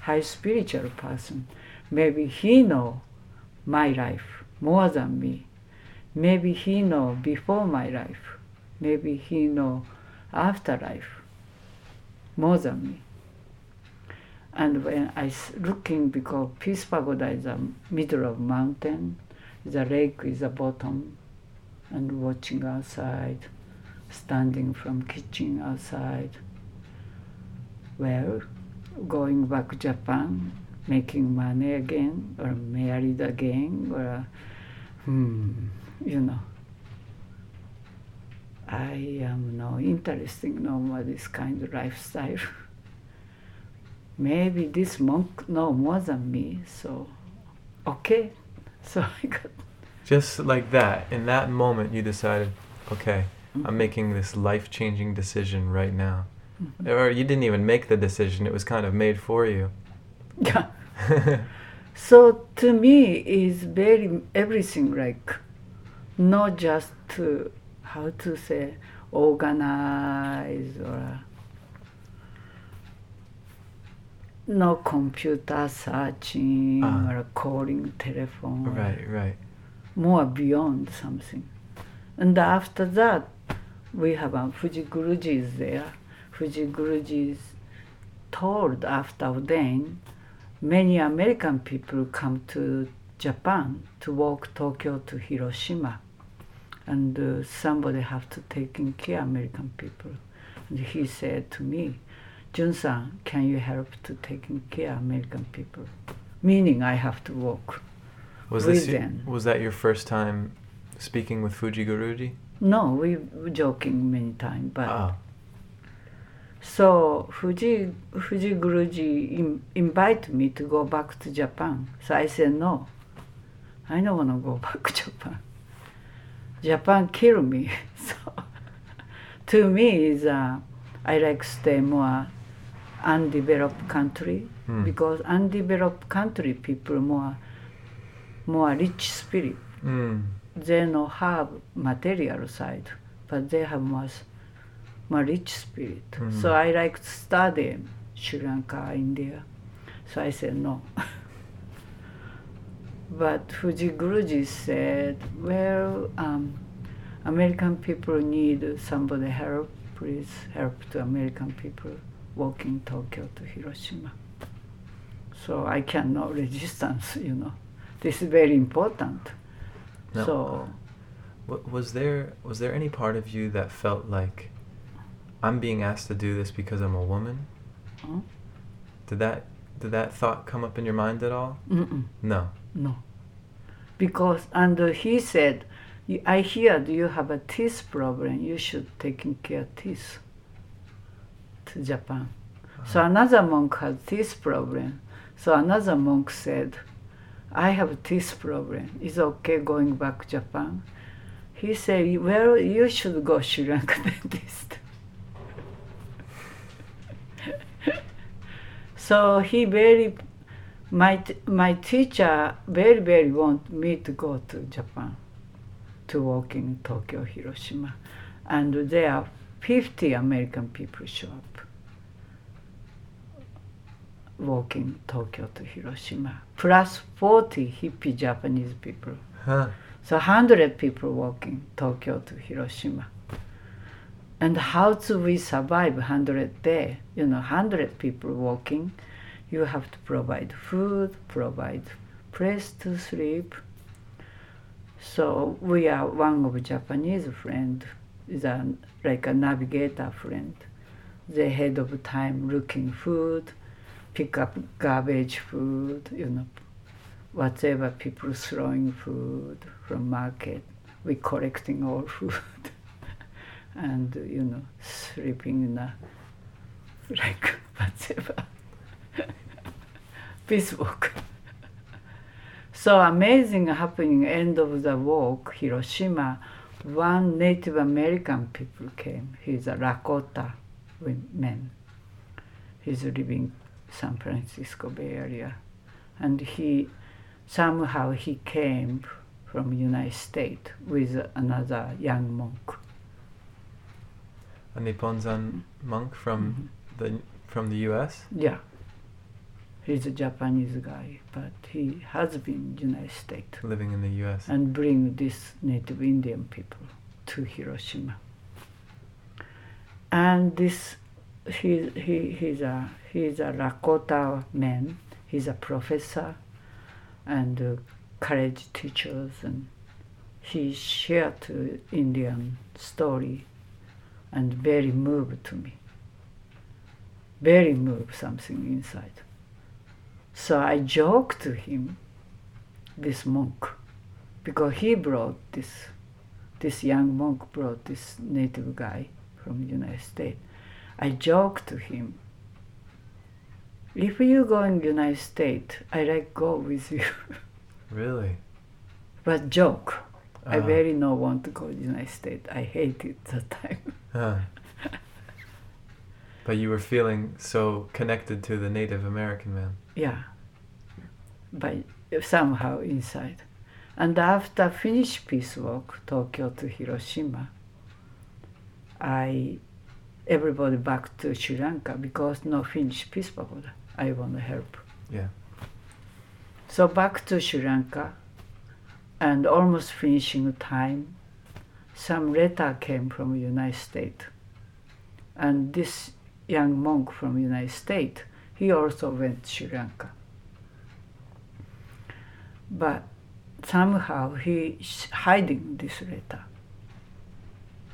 high spiritual person. Maybe he know my life more than me. Maybe he know before my life. Maybe he know afterlife more than me. And when I looking because Peace Pagoda is a middle of mountain, the lake is the bottom, and watching outside, standing from kitchen outside. Well, going back to Japan, making money again, or married again, or hmm, you know. I am no interesting no more this kind of lifestyle. Maybe this monk know more than me, so okay. So I got Just like that, in that moment, you decided, okay, I'm mm-hmm. making this life changing decision right now. Mm-hmm. Or you didn't even make the decision, it was kind of made for you. yeah. So to me is very everything like not just to how to say organize or no computer searching Ah. or calling telephone. right, right. more beyond something. And after that, we have a Fujii Guruji is there. Fujii Guruji is told after ordain, many American people come to Japan to walk Tokyo to Hiroshima. And uh, somebody have to taking care American people. And he said to me, Jun-san, can you help to taking care American people? Meaning I have to walk. Was this them. was that your first time speaking with Fujii Guruji? No, we were joking many times, but Oh, so Fujii Fujii Guruji in, invite me to go back to Japan. So I said no. I don't want to go back to Japan. Japan kill me. So to me is uh, I like stay more undeveloped country Hmm. because undeveloped country people more more rich spirit mm. they don't have material side, but they have more, more rich spirit. Mhm. So I like to study Sri Lanka, India. So I said no. but Fujii Guruji said, well, um, American people need somebody help. Please help to American people walking Tokyo to Hiroshima. So I cannot resistance, you know. This is very important. No. So Wa- Was there was there any part of you that felt like I'm being asked to do this because I'm a woman? Huh? Did that did that thought come up in your mind at all? Mm-mm, No. no. Because, and uh, he said, I hear you have a teeth problem. You should taking care of teeth Japan. So Uh-huh. another monk had teeth problem. So another monk said, I have teeth problem. Is okay going back to Japan? He said, well, you should go Sri Lanka dentist. so he very, my, my teacher very, very want me to go to Japan to work in Tokyo, Hiroshima. And there are 50 American people show up walking Tokyo to Hiroshima, plus 40 hippie Japanese people. Huh. So 100 people walking Tokyo to Hiroshima. And how do we survive 100 day? You know, 100 people walking. You have to provide food, provide place to sleep. So we are one of Japanese friend, is a, like a navigator friend. They head of time looking food, pick up garbage food, you know, whatever people throwing food from market. We collecting all food. and you know sleeping in a like whatever peace walk. so amazing happening end of the walk Hiroshima. One Native American people came. He's a Lakota man. He's living San Francisco Bay Area, and he somehow he came from United States with another young monk a Nipponzan monk from mm-hmm. the from the U.S. Yeah. He's a Japanese guy, but he has been United States living in the U.S. and bring these native Indian people to Hiroshima. And this, he, he, he's a he's a Lakota man. He's a professor, and uh, college teachers, and he shared to Indian story and very moved to me. Very moved something inside. So I joked to him, this monk, because he brought this, this young monk brought this native guy from the United States. I joked to him, if you go in United States, I like go with you. really? But joke. I Uh-huh. very no want to go to United States. I hate it that time. Huh. but you were feeling so connected to the Native American man. Yeah, By somehow inside. And after finish peace walk, Tokyo to Hiroshima, I everybody back to Sri Lanka because no finish peace pagoda. I want to help. Yeah. So back to Sri Lanka, and almost finishing time, some letter came from United States, and this young monk from United States, he also went to Sri Lanka. But somehow he is hiding this letter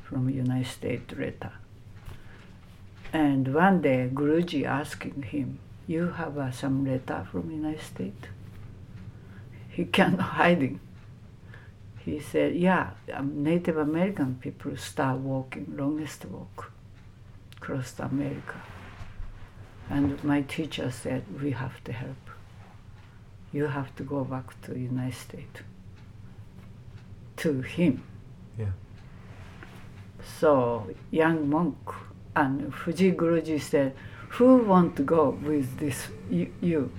from United States letter. And one day Guruji asking him, you have uh, some letter from United States? He cannot hiding. He said, yeah, um, Native American people start walking, longest walk across America. And my teacher said, we have to help. You have to go back to United States. To him. Yeah. So young monk and Fujii Guruji said, who want to go with this you?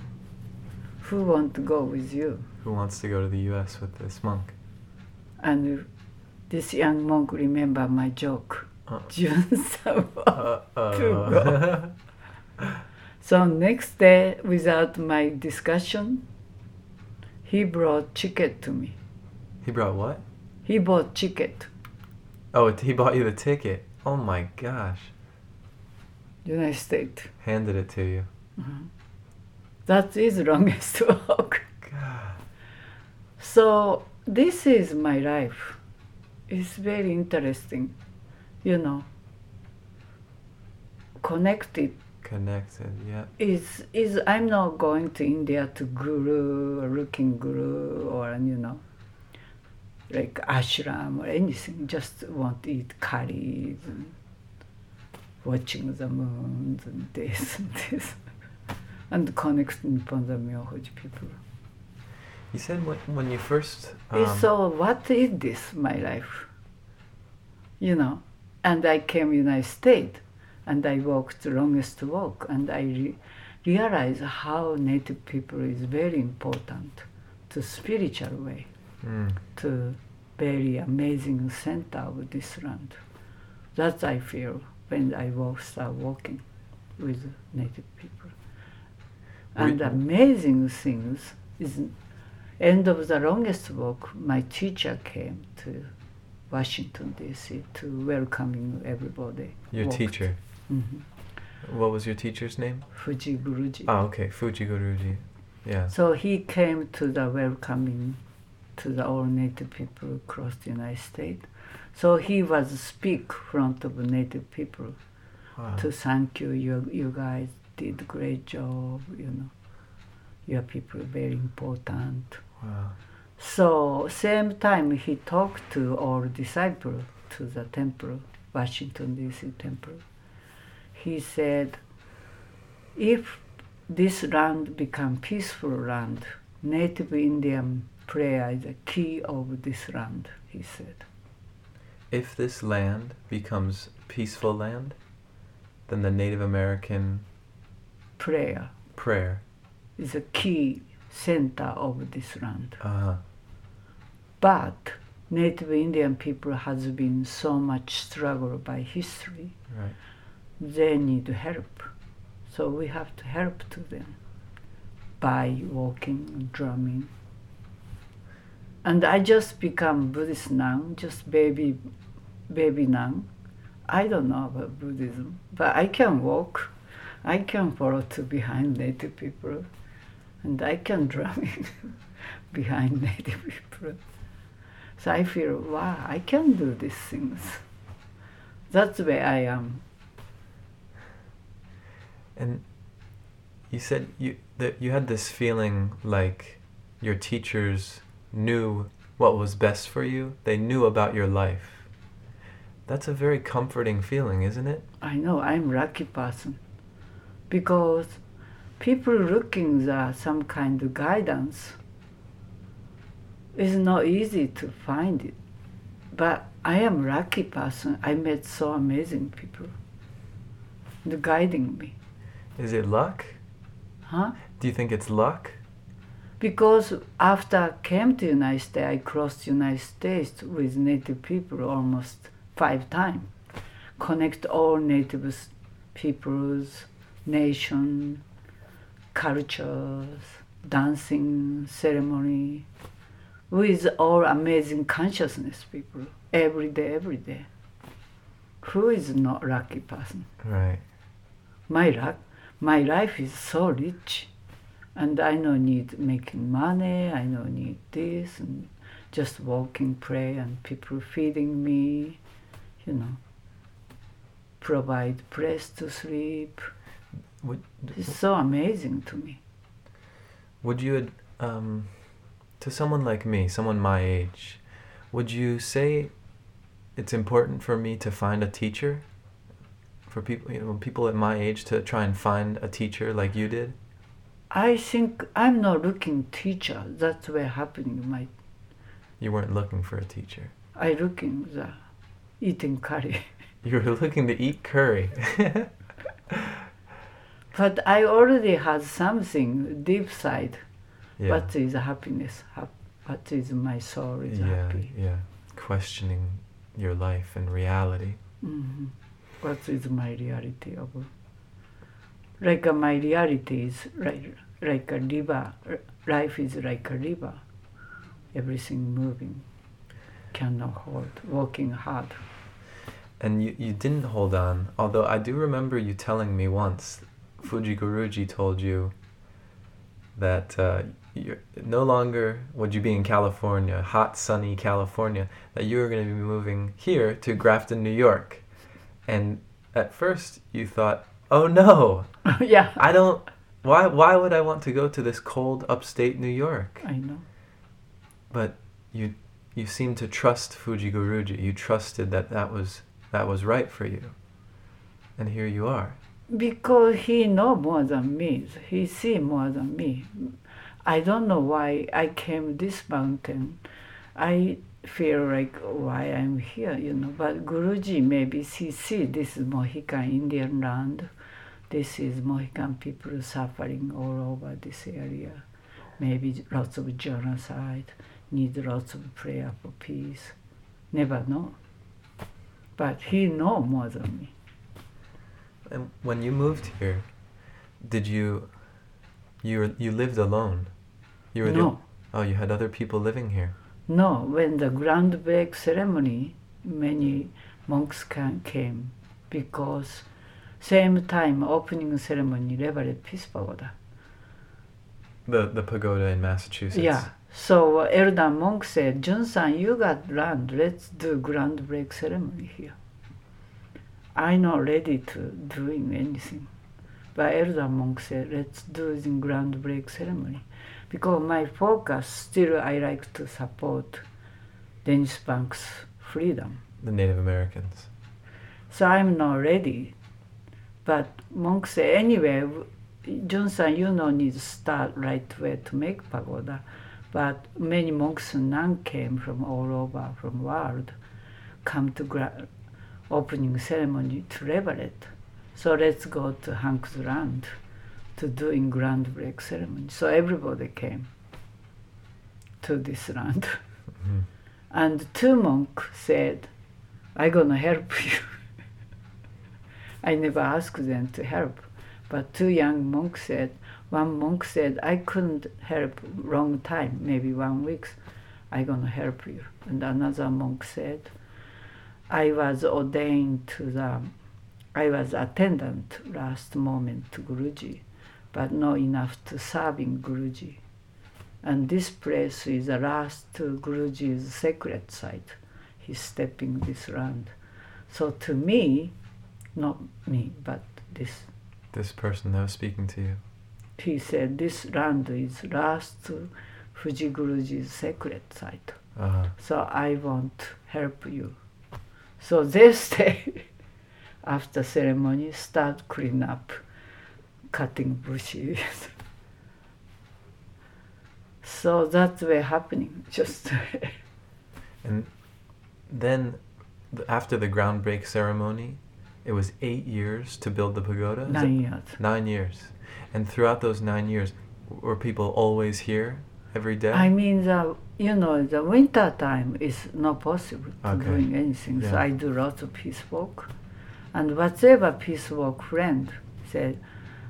Who want to go with you? Who wants to go to the U.S. with this monk? And this young monk remember my joke. Uh. Jun-sama. Uh, To So next day, without my discussion, he brought ticket to me. he brought what? He bought ticket, Oh, he bought you the ticket. Oh my gosh. United States. Handed it to you. Mm-hmm. That is longest walk. God. So this is my life. It's very interesting, you know. Connected Connected. Yeah. is is I'm not going to India to guru or looking guru or you know like ashram or anything. Just want to eat curries and watching the moons and this and this and connecting upon the Myohoji people. You said when, when you first. Um, so what is this my life? You know, and I came United States and I walked the longest walk and I re- realized how native people is very important to spiritual way, mm, to very amazing center of this land. That I feel when I walk, start walking with native people. And We- amazing things is end of the longest walk, my teacher came to Washington D.C. to welcoming everybody. Your walked. teacher. Mhm. What was your teacher's name? Fujii Guruji. Oh, okay, Fujii Guruji. Yeah. So he came to the welcoming to the all native people across the United States. So he was speak front of native people Wow. to thank you. You you guys did great job. You know, your people very important. Wow. So same time he talked to all disciple to the temple, Washington D.C. temple. He said, if this land become peaceful land, Native Indian prayer is the key of this land. He said. If this land becomes peaceful land, then the Native American Prayer prayer. is a key center of this land. Uh, But Native Indian people has been so much struggle by history. right. They need help, so we have to help to them by walking, drumming. And I just become Buddhist now, just baby, baby now. I don't know about Buddhism, but I can walk. I can follow to behind native people, and I can drumming behind native people. So I feel, wow, I can do these things. That's where I am. And you said you that you had this feeling like your teachers knew what was best for you. They knew about your life. That's a very comforting feeling, isn't it? I know I'm lucky person because people looking for some kind of guidance is not easy to find it. But I am lucky person. I met so amazing people. The guiding me, Is it luck? huh? Do you think it's luck? Because after I came to United States, I crossed United States with native people almost five times. Connect all native peoples, nation, cultures, dancing, ceremony, with all amazing consciousness people, every day, every day. Who is not lucky person? Right. my luck, my life is so rich, and I no need making money. I no need this, and just walking, pray, and people feeding me, you know. Provide place to sleep. Would It's so amazing to me. would you um to someone like me, someone my age, would you say it's important for me to find a teacher? For people, you know, people at my age to try and find a teacher like you did? I think I'm not looking teacher. That's what happening. My You weren't looking for a teacher. I looking the eating curry. You were looking to eat curry. But I already had something deep side. yeah. What is happiness? What is my soul is yeah, happy? yeah. Questioning your life and reality. hmm What is my reality of? Like uh, my reality is like like a river. Life is like a river. Everything moving, cannot hold. Working hard. And you, you didn't hold on, although I do remember you telling me once, Fujii Guruji told you that uh, you're, no longer would you be in California, hot, sunny California, that you were going to be moving here to Grafton, New York. And at first you thought, oh no, yeah, I don't, why, why would I want to go to this cold upstate New York? I know. But you, you seemed to trust Fujii Guruji. You trusted that that was, that was right for you. And here you are. Because he know more than me. He see more than me. I don't know why I came this mountain. I feel like why I'm here, you know. But Guruji maybe he see this is Mohican Indian land. This is Mohican people suffering all over this area. Maybe lots of genocide, need lots of prayer for peace. Never know. But he know more than me. And when you moved here, did you you you lived alone? You were No. The, oh, you had other people living here. No, when the groundbreak ceremony, many monks can, came because same time opening ceremony Leverett Peace Pagoda. The the pagoda in Massachusetts. Yeah. So elder monk said, Jun-san, you got land. Let's do ground break ceremony here. I'm not ready to doing anything. But elder monk said, let's do the ground break ceremony. Because my focus still I like to support Dennis Banks' freedom. The Native Americans. So I'm not ready. But monk said, anyway, Jun-san, you know, need to start right way to make pagoda. But many monks and nuns came from all over from world, come to gra- opening ceremony to liberate. So let's go to Hank's land to doing grand break ceremony. So everybody came to this land. Mhm. And two monks said, I'm gonna help you. I never asked them to help. But two young monks said, one monk said, I couldn't help long time, maybe one week. I gonna help you. And another monk said, I was ordained to the, I was attendant last moment to Guruji, but not enough to serving Guruji. And this place is the last Guruji's sacred site. He's stepping this land. So to me, not me, but this This person that was speaking to you. He said this land is last Fujii Guruji's sacred site. Uh, So I want to help you. So they stay after ceremony, start clean up, cutting bushes. so that's way happening. Just and then after the ground break ceremony, it was eight years to build the pagoda. Nine years. Nine years. And throughout those nine years, were people always here every day? I mean, the you know, the winter time is not possible to Okay. doing anything. So I do lots of peace walk, and whatever peace walk friend said,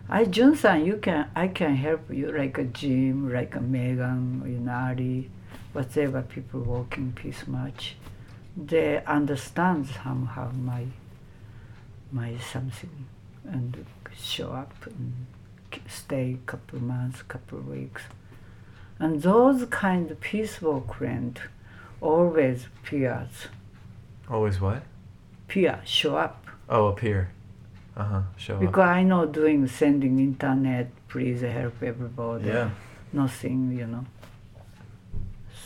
"I Junsan, you can, I can help you like a Jim, like a Megan, you know, whatever people walking peace march, they understand somehow my my something, and show up and stay couple months, couple weeks." And those kind of peaceful friend always peers, always what? peer show up. Oh, appear. Uh huh. Show up. Because I know doing sending internet, please help everybody. Yeah. Nothing, you know.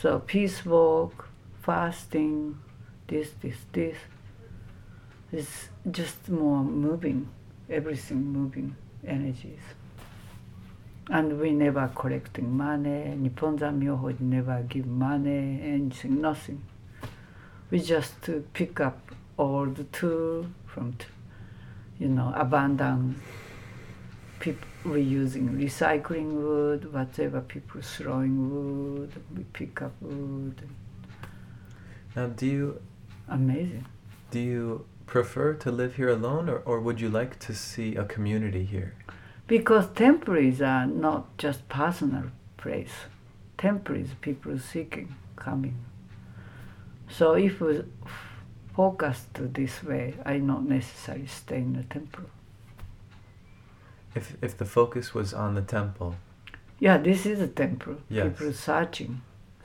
So peace walk, fasting, this, this, this. It's just more moving, everything moving energies. And we never collecting money. Nippon Myoho never give money, anything, nothing. We just to pick up all the tool from, t- you know, abandoned people reusing recycling wood, whatever people throwing wood, we pick up wood. Now, do you Amazing. do you prefer to live here alone, or, or would you like to see a community here? Because temples are not just personal place. Temples people seeking, coming. So if we focus to this way, I not necessarily stay in the temple. If if the focus was on the temple, Yeah, this is a temple. Yes. People searching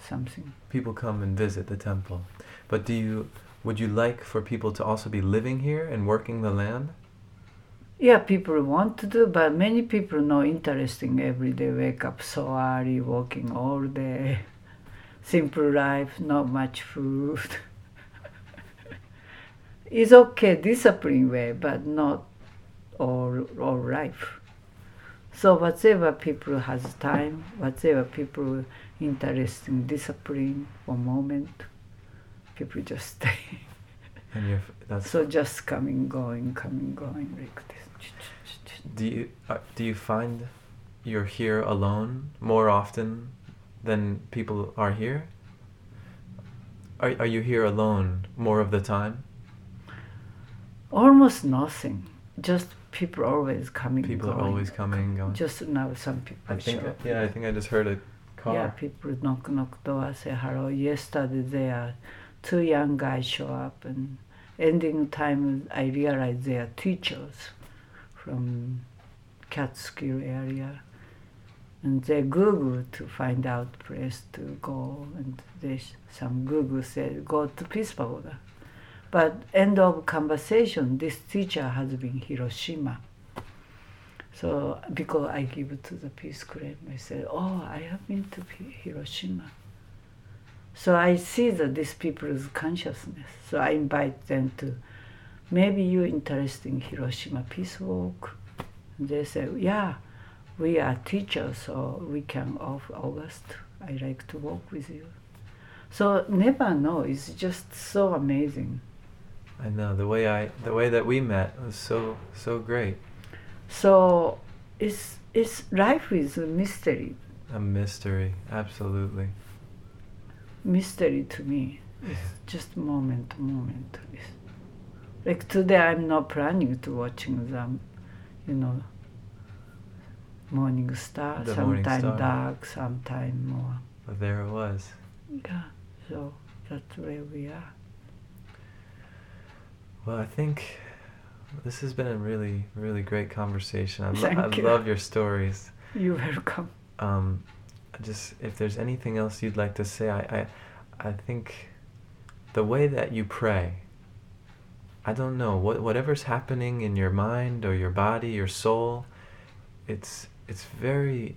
something. people come and visit the temple. But do you would you like for people to also be living here and working the land? Yeah, people want to do, but many people not interesting every day. Wake up so early, walking all day, simple life, not much food. it's okay, discipline way, but not all all life. So whatever people has time, whatever people interesting discipline for moment, people just stay. And you that's So just coming, going, coming, going like this. Do you uh, do you find you're here alone more often than people are here? Are are you here alone more of the time? Almost nothing. Just people always coming. People are always coming going. Just now, some people I think yeah, I think I just heard a car. Yeah, people knock knock door, say hello. Yesterday there, are two young guys show up and ending time I realize they are teachers from Catskill area. And they Google to find out place to go and they some Google said go to Peace Pagoda. But end of conversation, this teacher has been Hiroshima. So because I give to the peace claim, I said, "Oh, I have been to Hiroshima." So I see that these people's consciousness. So I invite them to, maybe you're interested in Hiroshima Peace Walk. And they say, "Yeah, we are teachers, so we can off August. I like to walk with you." So never know. It's just so amazing. I know the way I the way that we met was so so great. So it's it's life is a mystery. A mystery, absolutely. Mystery to me. It's just moment to moment. It's like today, I'm not planning to watching them, you know. Morning star, The morning sometime star. dark, sometime more. But there it was. Yeah. So that's where we are. Well, I think this has been a really really great conversation. I, lo- Thank I you. love your stories. You're welcome. Um, just if there's anything else you'd like to say, I, I I think the way that you pray. I don't know what whatever's happening in your mind or your body, your soul. It's it's very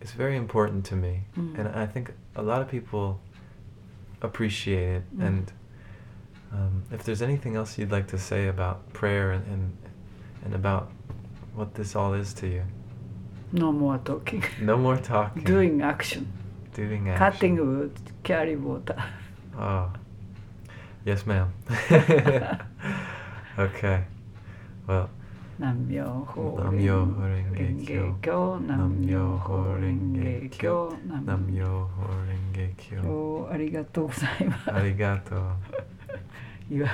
it's very important to me, Mm. and I think a lot of people appreciate it. Mm. And um, if there's anything else you'd like to say about prayer and, and and about what this all is to you, No more talking. no more talking. Doing action. Doing action. Cutting wood, carry water. Oh. Yes, ma'am. okay. Well. Nam Myoho Renge Kyo. Nam Myoho Renge Kyo. Nam Myoho Renge Kyo. Oh, gozaimasu. Arigato. you